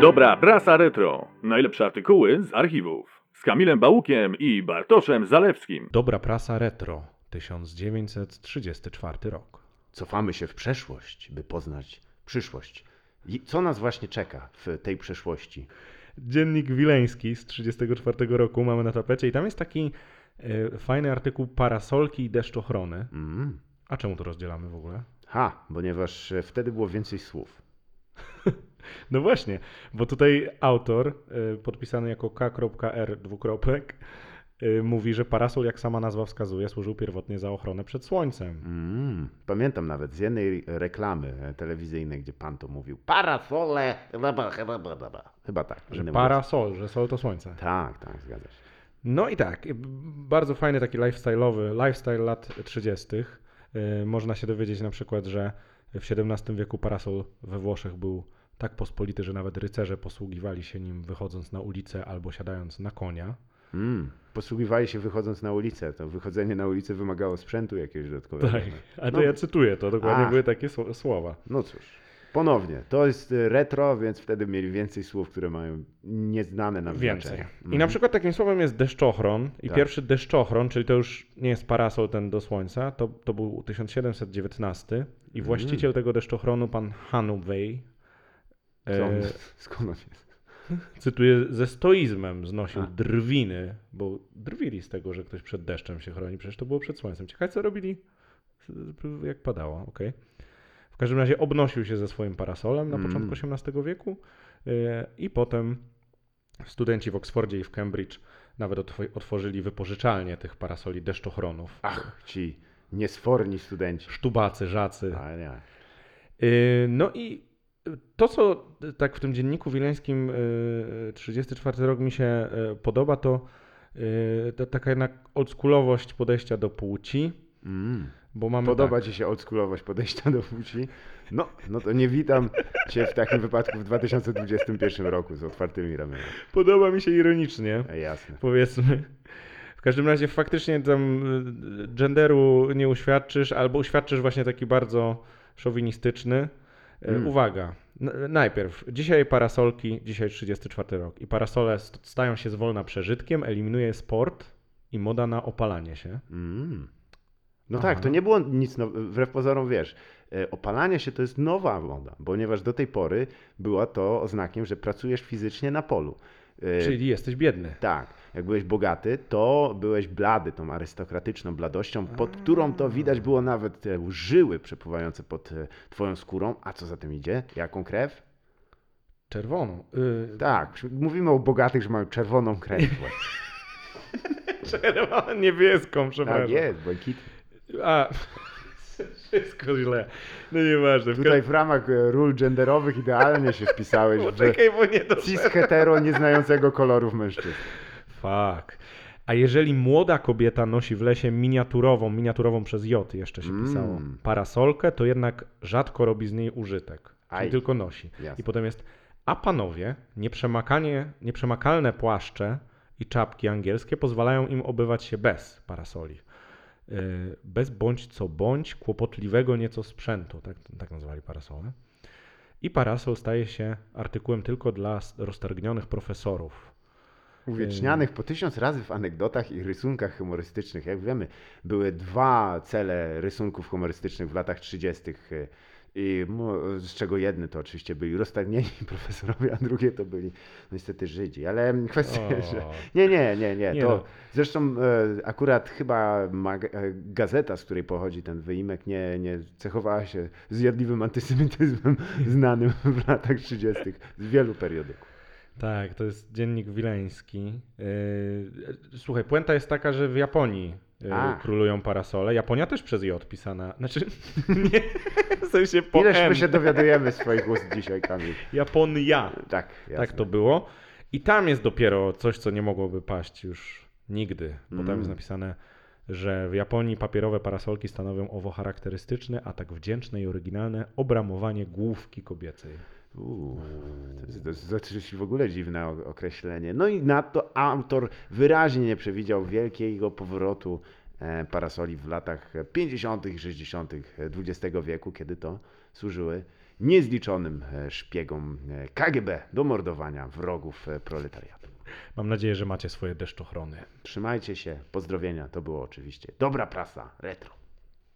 Dobra prasa retro. Najlepsze artykuły z archiwów. Z Kamilem Bałukiem i Bartoszem Zalewskim. Dobra prasa retro, 1934 rok. Cofamy się w przeszłość, by poznać przyszłość. I co nas właśnie czeka w tej przeszłości? Dziennik Wileński z 1934 roku mamy na tapecie i tam jest taki e, fajny artykuł Parasolki i deszczochrony. Mm. A czemu to rozdzielamy w ogóle? Ha, ponieważ e, wtedy było więcej słów. No właśnie, bo tutaj autor, e, podpisany jako K.R. dwukropek, e, mówi, że parasol, jak sama nazwa wskazuje, służył pierwotnie za ochronę przed słońcem. Mm. Pamiętam nawet z jednej reklamy telewizyjnej, gdzie pan to mówił. Parasole! Chyba, tak. Że parasol, że sol to słońce. Tak, tak, zgadza się. No i tak, y, bardzo fajny taki lifestyle'owy, lifestyle lat 30. Y, Można się dowiedzieć na przykład, że w XVII wieku parasol we Włoszech był tak pospolity, że nawet rycerze posługiwali się nim wychodząc na ulicę albo siadając na konia. Mm. Posługiwali się wychodząc na ulicę. To wychodzenie na ulicę wymagało sprzętu jakiegoś dodatkowego. Tak, a to No. ja cytuję, to dokładnie Ach. były takie sło- słowa. No cóż, ponownie, to jest e, retro, więc wtedy mieli więcej słów, które mają nieznane nam Więcej. znaczenie. I Mhm. na przykład takim słowem jest deszczochron. I Tak. pierwszy deszczochron, czyli to już nie jest parasol ten do słońca, to, to był 1719 i właściciel tego deszczochronu, pan Hanuwej, on, e, skąd on jest? cytuję, ze stoizmem znosił A. drwiny, bo drwili z tego, że ktoś przed deszczem się chroni, przecież to było przed słońcem. Ciekawe, co robili, jak padało, okej. W każdym razie obnosił się ze swoim parasolem na Mm. początku XVIII wieku e, i potem studenci w Oksfordzie i w Cambridge nawet otw- otworzyli wypożyczalnię tych parasoli deszczochronów. Ach, ci niesforni studenci. Sztubacy, żacy. A, nie. Yy, No i to, co tak w tym dzienniku wileńskim yy, 34 rok mi się yy, podoba, to, to taka jednak oldschoolowość podejścia do płci, Mm. bo mamy Podoba tak, ci się oldschoolowość podejścia do płci? No, no to nie witam cię w takim wypadku w 2021 roku z otwartymi ramionami. podoba mi się ironicznie, E, jasne. powiedzmy. W każdym razie faktycznie tam genderu nie uświadczysz, albo uświadczysz właśnie taki bardzo szowinistyczny. Mm. Uwaga, najpierw, dzisiaj parasolki, dzisiaj 34 rok i parasole st- stają się zwolna przeżytkiem, eliminuje sport i moda na opalanie się. Mm. No Aha. tak, to nie było nic nowego, wbrew pozorom, wiesz, e, opalanie się to jest nowa moda, ponieważ do tej pory była to oznakiem, że pracujesz fizycznie na polu. E, Czyli jesteś biedny. Tak, jak byłeś bogaty, to byłeś blady tą arystokratyczną bladością, pod którą to widać było nawet te żyły przepływające pod e, twoją skórą. A co za tym idzie? Jaką krew? Czerwoną. Yy, Tak, mówimy o bogatych, że mają czerwoną krew. Czerwoną, niebieską, przepraszam. tak jest, błękitną. A, wszystko źle. No nieważne. Tutaj w ramach e, ról genderowych idealnie się wpisałeś w Poczekaj, bo nie cis hetero nieznającego kolorów mężczyzn. Fuck. A jeżeli młoda kobieta nosi w lesie miniaturową, miniaturową przez J jeszcze się Mm. pisało, parasolkę, to jednak rzadko robi z niej użytek. Czyli Aj. tylko nosi. Jasne. I potem jest, a panowie, nieprzemakanie, nieprzemakalne płaszcze i czapki angielskie pozwalają im obywać się bez parasoli. Yy, Bez bądź co bądź kłopotliwego nieco sprzętu, tak, tak nazwali parasole. I parasol staje się artykułem tylko dla roztargnionych profesorów. Uwiecznianych po tysiąc razy w anegdotach i rysunkach humorystycznych. Jak wiemy, były dwa cele rysunków humorystycznych w latach 30. I z czego jedne to oczywiście byli roztargnieni profesorowie, a drugie to byli niestety Żydzi. Ale kwestia, O. że... Nie, nie, nie, nie. Nie to no. Zresztą e, akurat chyba e, gazeta, z której pochodzi ten wyimek, nie, nie cechowała się zjadliwym antysemityzmem znanym w latach 30. z wielu periodyków. Tak, to jest dziennik wileński. Yy, Słuchaj, puenta jest taka, że w Japonii A. królują parasole. Japonia też przez J odpisana. Znaczy, nie, w sensie po Ileż my się dowiadujemy swoich ust dzisiaj, Kamil. Japonia. Tak, jasne. Tak to było. I tam jest dopiero coś, co nie mogłoby paść już nigdy, bo tam Mm. jest napisane, że w Japonii papierowe parasolki stanowią owo charakterystyczne, a tak wdzięczne i oryginalne obramowanie główki kobiecej. Uuu, to jest, to jest oczywiście w ogóle dziwne określenie. No i na to autor wyraźnie nie przewidział wielkiego powrotu e, parasoli w latach 50. i 60. XX wieku, kiedy to służyły niezliczonym e, szpiegom e, KGB do mordowania wrogów proletariatu. Mam nadzieję, że macie swoje deszczochrony. Trzymajcie się, pozdrowienia, to było oczywiście dobra prasa, retro.